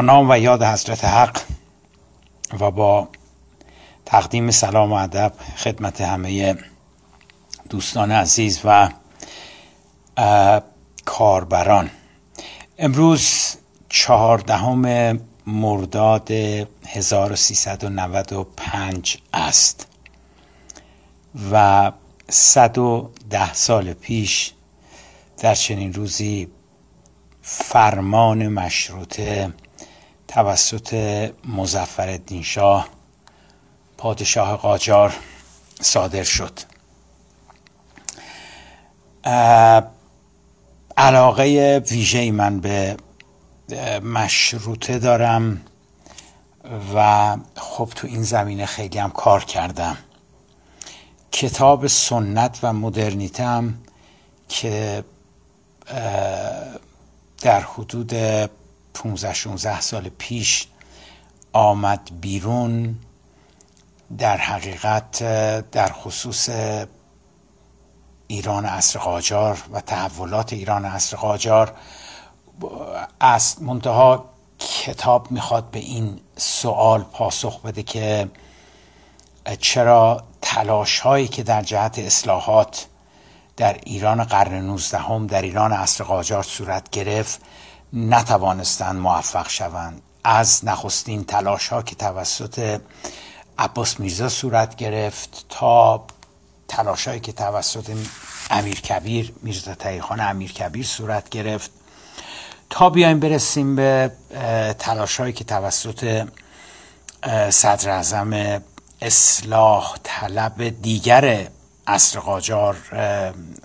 نام و یاد حضرت حق و با تقدیم سلام و ادب خدمت همه دوستان عزیز و کاربران. امروز چهاردهم مرداد 1395 است و 110 سال پیش در چنین روزی فرمان مشروطه توسط مزفر شاه پادشاه قاجار صادر شد. علاقه ویژه من به مشروطه دارم و خب تو این زمینه خیلی هم کار کردم. کتاب سنت و مدرنیته که در حدود 15 16 سال پیش آمد بیرون. در حقیقت در خصوص ایران عصر قاجار و تحولات ایران عصر قاجار است منتها کتاب می‌خواد به این سوال پاسخ بده که چرا تلاش هایی که در جهت اصلاحات در ایران قرن 19 در ایران عصر قاجار صورت گرفت نتوانستند موفق شوند. از نخستین تلاش ها که توسط عباس میرزا صورت گرفت تا تلاش هایی که توسط امیر کبیر میرزا تایخان امیر کبیر صورت گرفت تا بیایم برسیم به تلاش هایی که توسط صدر اعظم اصلاح طلب دیگر اصر قاجار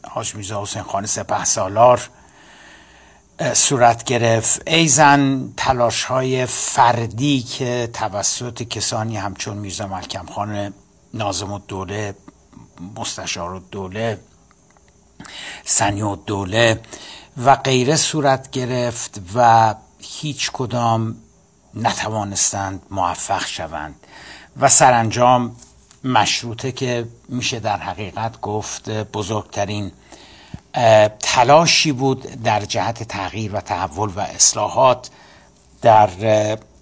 حاج میرزا حسین خان سپه سالار صورت گرفت. ایزن تلاش های فردی که توسط کسانی همچون میرزا ملکم خان نازم الدوله مستشار الدوله سنی الدوله و غیره صورت گرفت و هیچ کدام نتوانستند موفق شوند. و سرانجام مشروطه که میشه در حقیقت گفت بزرگترین تلاشی بود در جهت تغییر و تحول و اصلاحات در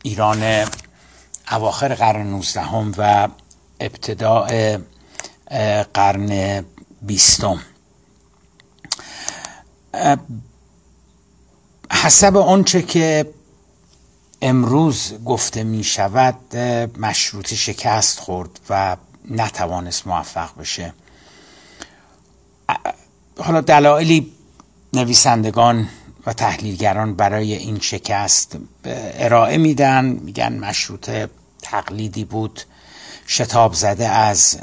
ایران اواخر قرن 19 و ابتداع قرن بیستم. حسب آنچه که امروز گفته می شود مشروطه شکست خورد و نتوانست موفق بشه. حالا دلایلی نویسندگان و تحلیلگران برای این شکست ارائه میدن میگن مشروطه تقلیدی بود شتاب زده از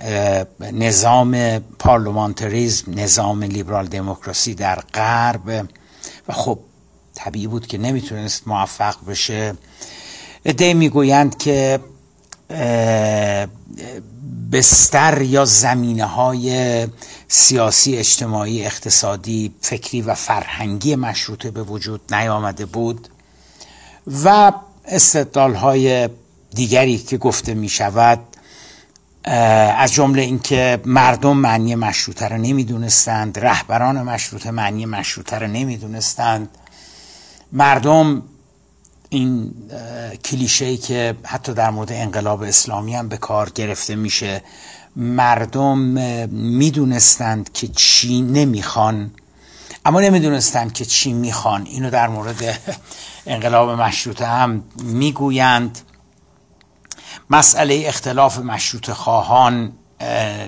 نظام پارلمانتریزم نظام لیبرال دموکراسی در غرب و خب طبیعی بود که نمی‌تونست موفق بشه. ادهی می‌گویند که بستر یا زمینه های سیاسی اجتماعی اقتصادی فکری و فرهنگی مشروطه به وجود نیامده بود و استدلال های دیگری که گفته می شود از جمله اینکه مردم معنی مشروطه رو نمی‌دونستند رهبران مشروطه معنی مشروطه رو نمی‌دونستند مردم این کلیشه که حتی در مورد انقلاب اسلامی هم به کار گرفته میشه مردم می‌دونستند که چی نمی‌خوان اما نمی‌دونستند که چی می‌خوان. اینو در مورد انقلاب مشروطه هم می‌گویند. مسئله اختلاف مشروط خواهان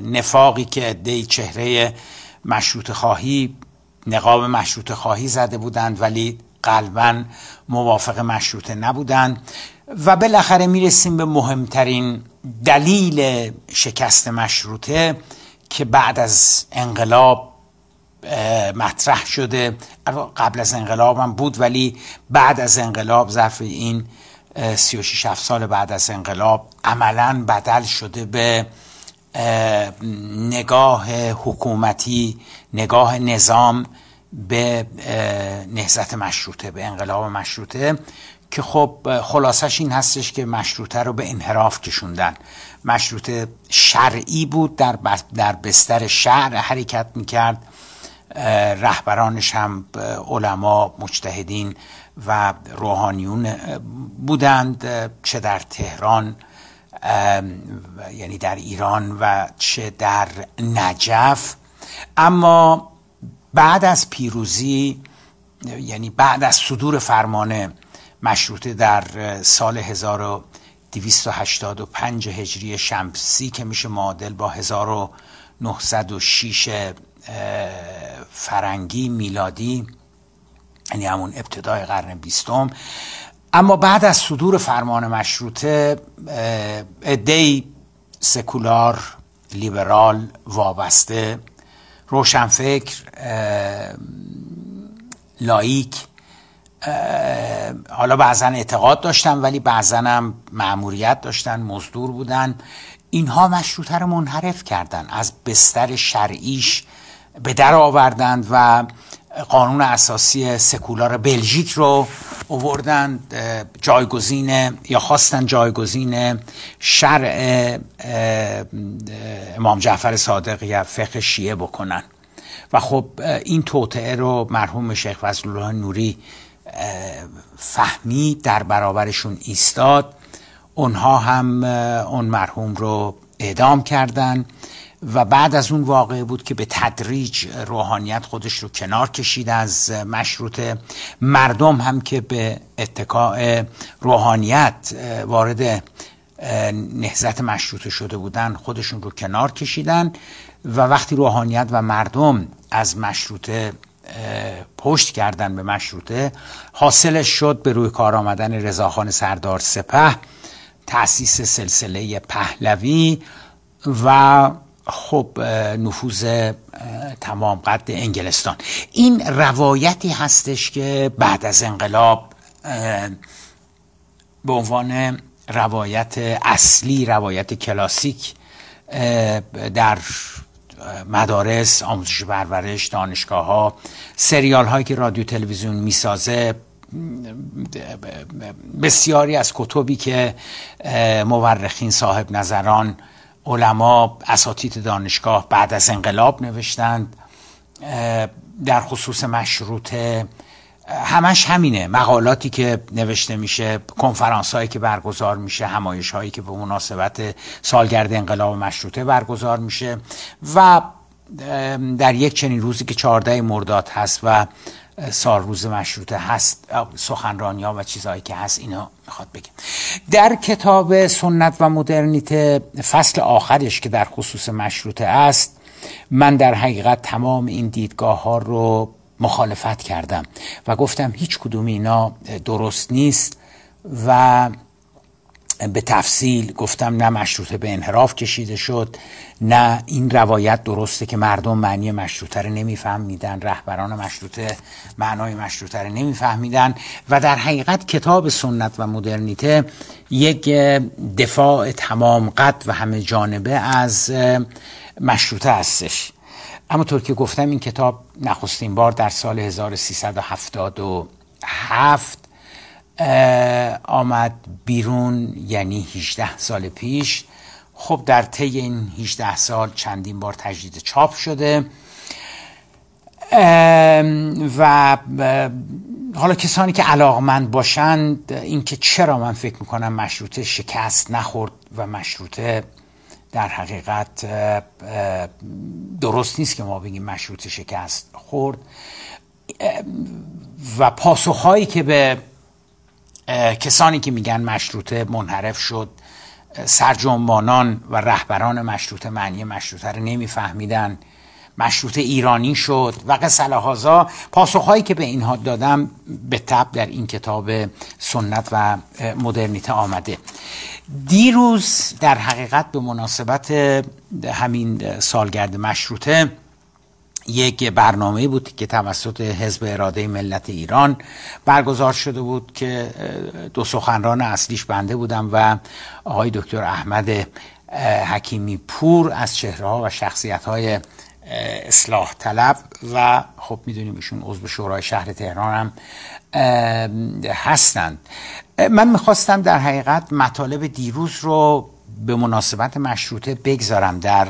نفاقی که دی چهره مشروط خواهی نقاب مشروط خواهی زده بودند ولی قلبا موافق مشروطه نبودند و بالاخره می‌رسیم به مهمترین دلیل شکست مشروطه که بعد از انقلاب مطرح شده. قبل از انقلاب هم بود ولی بعد از انقلاب ظرف این سی و سال بعد از انقلاب عملا بدل شده به نگاه حکومتی نگاه نظام به نهزت مشروطه به انقلاب مشروطه که خب خلاصش این هستش که مشروطه رو به انحراف کشوندن. مشروطه شرعی بود در, در بستر شعر حرکت می‌کرد. رهبرانش هم علما مجتهدین و روحانیون بودند چه در تهران یعنی در ایران و چه در نجف. اما بعد از پیروزی یعنی بعد از صدور فرمان مشروطه در سال 1285 هجری شمسی که میشه معادل با 1906 فرنگی میلادی یعنی همون ابتدای قرن بیستم. اما بعد از صدور فرمان مشروطه ادهی سکولار لیبرال وابسته روشنفکر لایک حالا بعضا اعتقاد داشتن ولی بعضا هم معموریت داشتن مزدور بودن. اینها مشروطه رو منحرف کردن از بستر شرعیش به در آوردند و قانون اساسی سکولار بلژیک رو اووردن جایگزین یا خواستن جایگزین شرع امام جعفر صادق یا فقه شیعه بکنن. و خب این توطعه رو مرحوم شیخ فضل الله نوری فهمی در برابرشون ایستاد. اونها هم اون مرحوم رو اعدام کردن. و بعد از اون واقعه بود که به تدریج روحانیت خودش رو کنار کشید از مشروطه مردم هم که به اتکاع روحانیت وارد نهزت مشروطه شده بودن خودشون رو کنار کشیدن و وقتی روحانیت و مردم از مشروطه پشت کردن به مشروطه حاصلش شد به روی کار آمدن رضاخان سردار سپه تأسیس سلسله پهلوی و خب نفوذ تمام قد انگلستان. این روایتی هستش که بعد از انقلاب به عنوان روایت اصلی روایت کلاسیک در مدارس آموزش پرورش دانشگاه ها سریال هایی که رادیو تلویزیون می‌سازه بسیاری از کتبی که مورخین صاحب نظران علما اساتید دانشگاه بعد از انقلاب نوشتند در خصوص مشروطه. همش همینه. مقالاتی که نوشته میشه کنفرانس هایی که برگزار میشه همایش هایی که به مناسبت سالگرد انقلاب مشروطه برگزار میشه و در یک چنین روزی که 14 مرداد هست و سال روز مشروطه هست سخنرانی ها و چیزهایی که هست اینا می‌خواد بگیم در کتاب سنت و مدرنیته فصل آخرش که در خصوص مشروطه است من در حقیقت تمام این دیدگاه ها رو مخالفت کردم و گفتم هیچ کدوم اینا درست نیست و به تفصیل گفتم نه مشروطه به انحراف کشیده شد نه این روایت درسته که مردم معنی مشروطه رو نمیفهمیدن رهبران مشروطه معنای مشروطه رو نمیفهمیدن و در حقیقت کتاب سنت و مدرنیته یک دفاع تمام قد و همه جانبه از مشروطه هستش. اما طور که گفتم این کتاب نخستین بار در سال 1377 آمد بیرون یعنی 18 سال پیش. خب در طی این 18 سال چندین بار تجدید چاپ شده. و حالا کسانی که علاقمند باشند اینکه چرا من فکر می‌کنم مشروطه شکست نخورد و مشروطه در حقیقت درست نیست که ما بگیم مشروطه شکست خورد. و پاسخهایی که به کسانی که میگن مشروطه منحرف شد سرجنبانان و رهبران مشروطه معنی مشروطه رو نمیفهمیدن. مشروطه ایرانی شد و قصه پاسخهایی که به اینها دادم به تب در این کتاب سنت و مدرنیته آمده. دیروز در حقیقت به مناسبت همین سالگرد مشروطه یک برنامه بود که توسط حزب اراده ملت ایران برگزار شده بود که دو سخنران اصلیش بنده بودم و آقای دکتر احمد حکیمی پور از چهره و شخصیت های اصلاح طلب و خب می‌دونیم ایشون عضو شورای شهر تهران هم هستند. من می‌خواستم در حقیقت مطالب دیروز رو به مناسبت مشروطه بگذارم در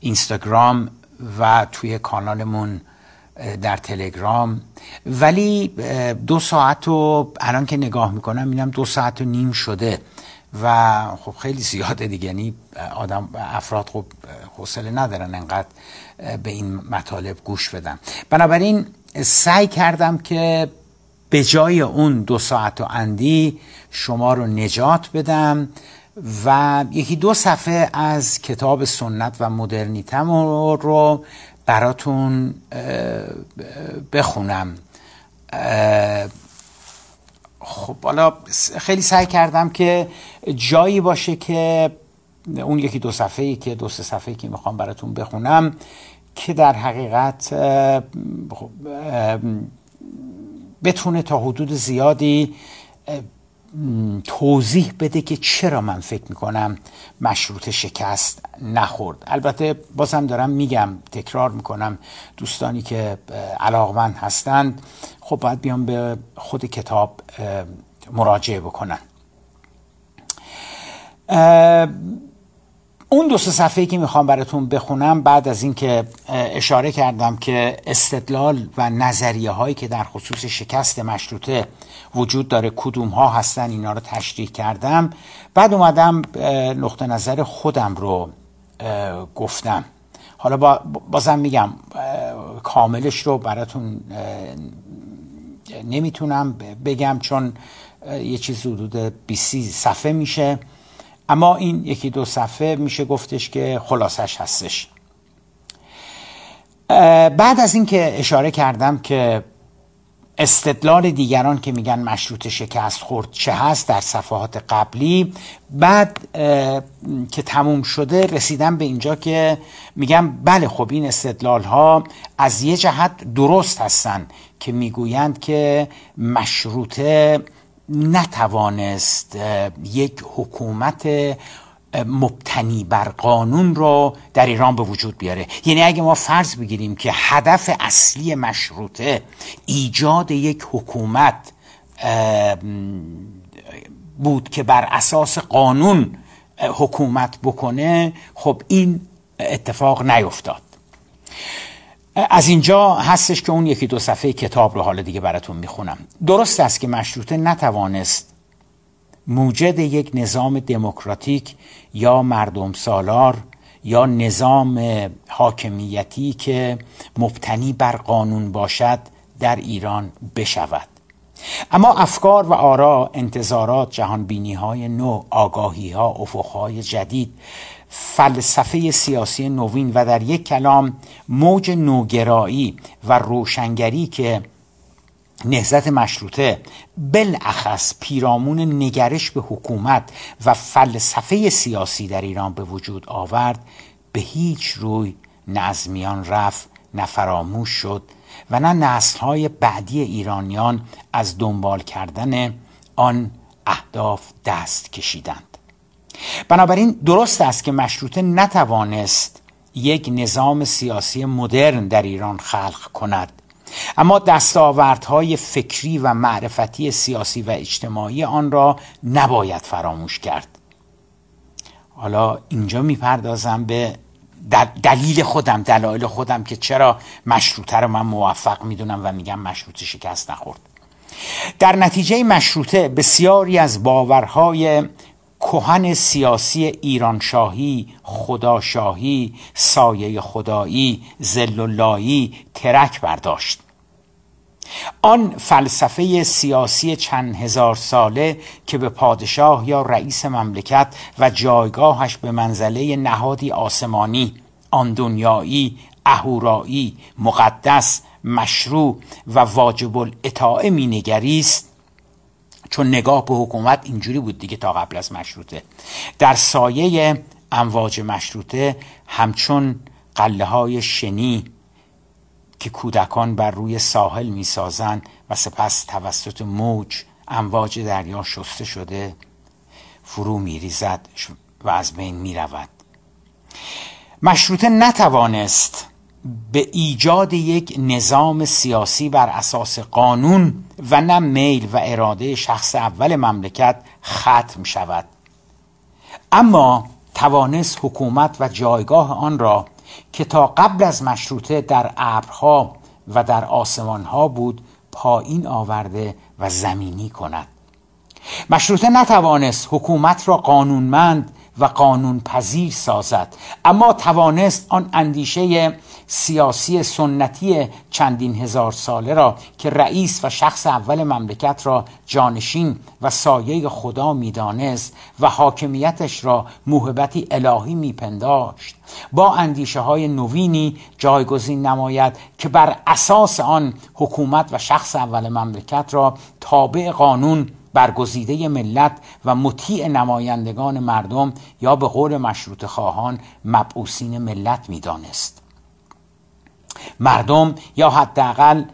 اینستاگرام و توی کانالمون در تلگرام. ولی دو ساعت و الان که نگاه می‌کنم اینم دو ساعت و نیم شده و خب خیلی زیاده دیگه. یعنی آدم افراد خب حوصله ندارن انقدر به این مطالب گوش بدن. بنابراین سعی کردم که به جای اون دو ساعت و اندی شما رو نجات بدم و یکی دو صفحه از کتاب سنت و مدرنیتم رو براتون بخونم. خب حالا خیلی سعی کردم که جایی باشه که اون یکی دو صفحه ای که دو سه صفحه که می‌خوام براتون بخونم که در حقیقت خب، بتونه تا حدود زیادی توضیح بده که چرا من فکر می‌کنم مشروط شکست نخورد. البته بازم دارم میگم تکرار می‌کنم دوستانی که علاقمند هستند خب باید بیام به خود کتاب مراجعه بکنن. اون دو سه صفحه که می‌خوام براتون بخونم بعد از اینکه اشاره کردم که استدلال و نظریه هایی که در خصوص شکست مشروطه وجود داره کدوم ها هستن اینا رو تشریح کردم. بعد اومدم نقطه نظر خودم رو گفتم. حالا بازم میگم کاملش رو براتون نمی‌تونم بگم چون یه چیز حدود 20 صفحه میشه. اما این یکی دو صفحه میشه گفتش که خلاصش هستش. بعد از اینکه اشاره کردم که استدلال دیگران که میگن مشروط شکست خورد چه هست در صفحات قبلی بعد که تموم شده رسیدم به اینجا که میگم بله خب این استدلال ها از یه جهت درست هستن که می‌گویند که مشروطه نتوانست یک حکومت مبتنی بر قانون رو در ایران به وجود بیاره. یعنی اگه ما فرض بگیریم که هدف اصلی مشروطه ایجاد یک حکومت بود که بر اساس قانون حکومت بکنه خب این اتفاق نیفتاد. از اینجا هستش که اون یکی دو صفحه کتاب رو حالا دیگه براتون می‌خونم. درست است که مشروطه نتوانست موجد یک نظام دموکراتیک یا مردم سالار یا نظام حاکمیتی که مبتنی بر قانون باشد در ایران بشود. اما افکار و آرا انتظارات جهانبینی های نو آگاهی ها افق های جدید فلسفه سیاسی نوین و در یک کلام موج نوگرایی و روشنگری که نهزت مشروطه بالاخص پیرامون نگرش به حکومت و فلسفه سیاسی در ایران به وجود آورد به هیچ روی نظمیان رفت نه شد و نه نسلهای بعدی ایرانیان از دنبال کردن آن اهداف دست کشیدند. بنابراین درست است که مشروطه نتوانست یک نظام سیاسی مدرن در ایران خلق کند. اما دستاوردهای فکری و معرفتی سیاسی و اجتماعی آن را نباید فراموش کرد. حالا اینجا می‌پردازم به دلیل خودم دلایل خودم که چرا مشروطه رو من موفق می‌دونم و میگم مشروطه شکست نخورد. در نتیجه مشروطه بسیاری از باورهای کهن سیاسی ایرانشاهی خداشاهی سایه خدایی زلالایی ترک برداشت. آن فلسفه سیاسی چند هزار ساله که به پادشاه یا رئیس مملکت و جایگاهش به منزله نهادی آسمانی آن دنیایی اهورایی مقدس مشروع و واجب الاطاعه می نگریست چون نگاه به حکومت اینجوری بود دیگه تا قبل از مشروطه. در سایه امواج مشروطه همچون قله های شنی که کودکان بر روی ساحل می‌سازند و سپس توسط موج امواج دریا شسته شده فرو میریزد و از بین می‌رود. مشروطه نتوانست به ایجاد یک نظام سیاسی بر اساس قانون و نه میل و اراده شخص اول مملکت ختم شود. اما توانست حکومت و جایگاه آن را که تا قبل از مشروطه در ابرها و در آسمان ها بود پایین آورده و زمینی کند. مشروطه نتوانست حکومت را قانونمند و قانون پذیر سازد. اما توانست آن اندیشه سیاسی سنتی چندین هزار ساله را که رئیس و شخص اول مملکت را جانشین و سایه خدا می‌دانست و حاکمیتش را موهبتی الهی میپنداشت. با اندیشه های نوینی جایگزین نماید که بر اساس آن حکومت و شخص اول مملکت را تابع قانون برگزیده ملت و مطیع نمایندگان مردم یا به قول مشروط خواهان مبعوثین ملت می‌دانست. مردم یا حداقل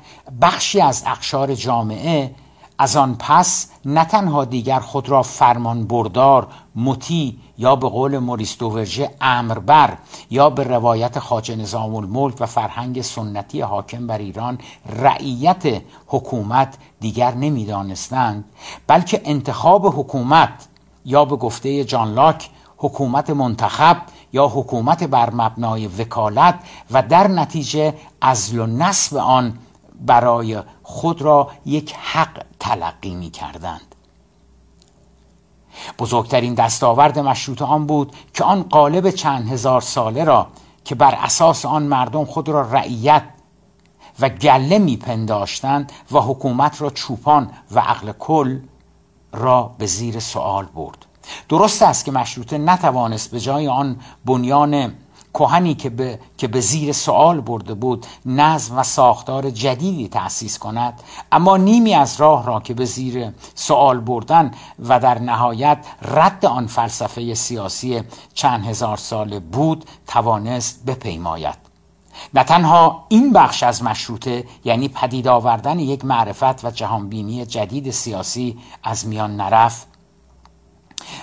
بخشی از اقشار جامعه از آن پس نه تنها دیگر خود را فرمان بردار مطیع یا به قول موریس دوورژه امربر یا به روایت خاج نظام الملک و فرهنگ سنتی حاکم بر ایران رعیت حکومت دیگر نمی‌دانستند بلکه انتخاب حکومت یا به گفته جان لاک حکومت منتخب یا حکومت بر مبنای وکالت و در نتیجه ازل و نصب آن برای خود را یک حق تلقی می کردند. بزرگترین دستاورد مشروط آن بود که آن قالب چند هزار ساله را که بر اساس آن مردم خود را رعیت و گله میپنداشتند و حکومت را چوپان و عقل کل را به زیر سوال برد. درست است که مشروطه نتوانست به جای آن بنیان کهنی که به, که به زیر سوال برده بود نظم و ساختار جدیدی تأسیس کند اما نیمی از راه را که به زیر سوال بردن و در نهایت رد آن فلسفه سیاسی چند هزار ساله بود توانست بپیماید. نه تنها این بخش از مشروطه یعنی پدید آوردن یک معرفت و جهانبینی جدید سیاسی از میان نرفت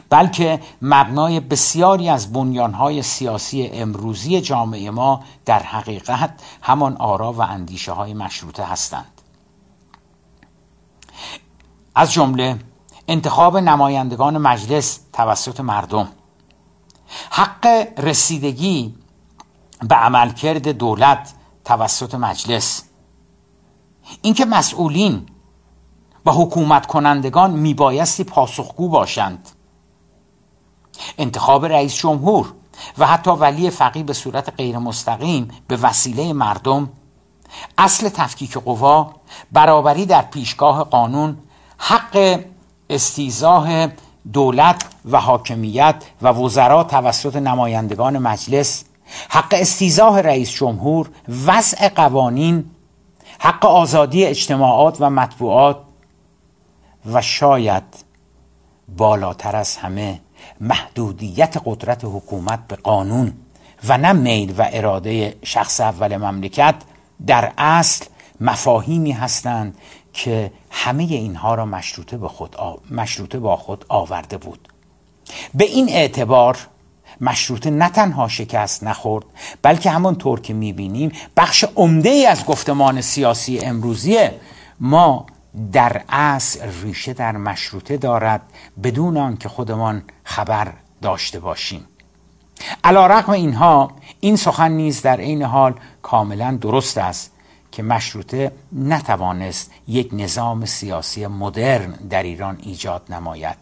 بلکه مبنای بسیاری از بنیانهای سیاسی امروزی جامعه ما در حقیقت همان آرا و اندیشه های مشروطه هستند. از جمله انتخاب نمایندگان مجلس توسط مردم. حق رسیدگی به عملکرد دولت توسط مجلس. اینکه مسئولین و حکومت کنندگان میبایستی پاسخگو باشند. انتخاب رئیس جمهور و حتی ولی فقیه به صورت غیر مستقیم به وسیله مردم. اصل تفکیک قوا برابری در پیشگاه قانون حق استیزاه دولت و حاکمیت و وزرا توسط نمایندگان مجلس حق استیزاه رئیس جمهور وضع قوانین حق آزادی اجتماعات و مطبوعات و شاید بالاتر از همه محدودیت قدرت حکومت به قانون و نه میل و اراده شخص اول مملکت در اصل مفاهیمی هستند که همه اینها را مشروطه, به خود مشروطه با خود آورده بود. به این اعتبار مشروطه نه تنها شکست نخورد بلکه همانطور که می‌بینیم بخش عمده ای از گفتمان سیاسی امروزی ما در اصل ریشه در مشروطه دارد بدون آنکه خودمان خبر داشته باشیم. علا رقم اینها این سخن نیز در عین حال کاملا درست است که مشروطه نتوانست یک نظام سیاسی مدرن در ایران ایجاد نماید.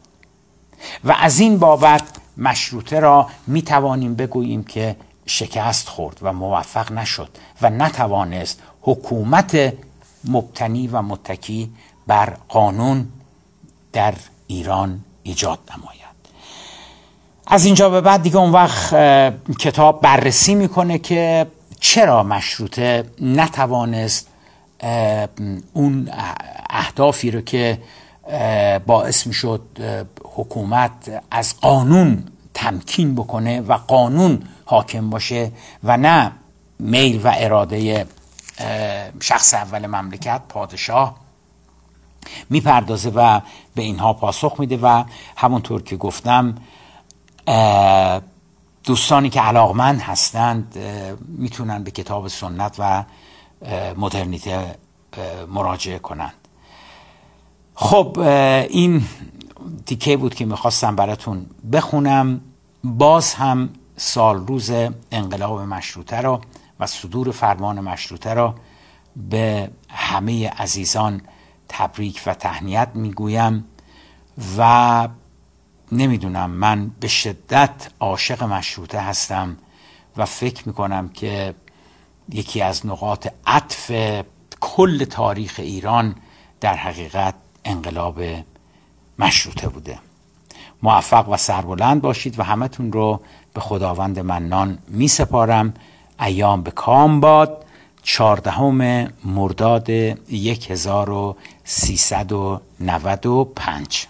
و از این بابت مشروطه را می توانیم بگوییم که شکست خورد و موفق نشد و نتوانست حکومت مبتنی و متکی بر قانون در ایران ایجاد نماید. از اینجا به بعد دیگه اون وقت کتاب بررسی می‌کنه که چرا مشروطه نتوانست اون اهدافی رو که باعث می‌شد حکومت از قانون تمکین بکنه و قانون حاکم باشه و نه میل و اراده شخص اول مملکت پادشاه می‌پردازه و به اینها پاسخ میده و همونطور که گفتم دوستانی که علاقمند هستند می‌تونن به کتاب سنت و مدرنیته مراجعه کنند. خب این تیکه بود که می‌خواستم براتون بخونم. باز هم سال روز انقلاب مشروطه را و صدور فرمان مشروطه را به همه عزیزان تبریک و تهنیت می‌گویم و نمی‌دونم من به شدت عاشق مشروطه هستم و فکر می‌کنم که یکی از نقاط عطف کل تاریخ ایران در حقیقت انقلاب مشروطه بوده. موفق و سربلند باشید و همتون رو به خداوند منان می سپارم ایام به کام باد. چهاردهم مرداد 1395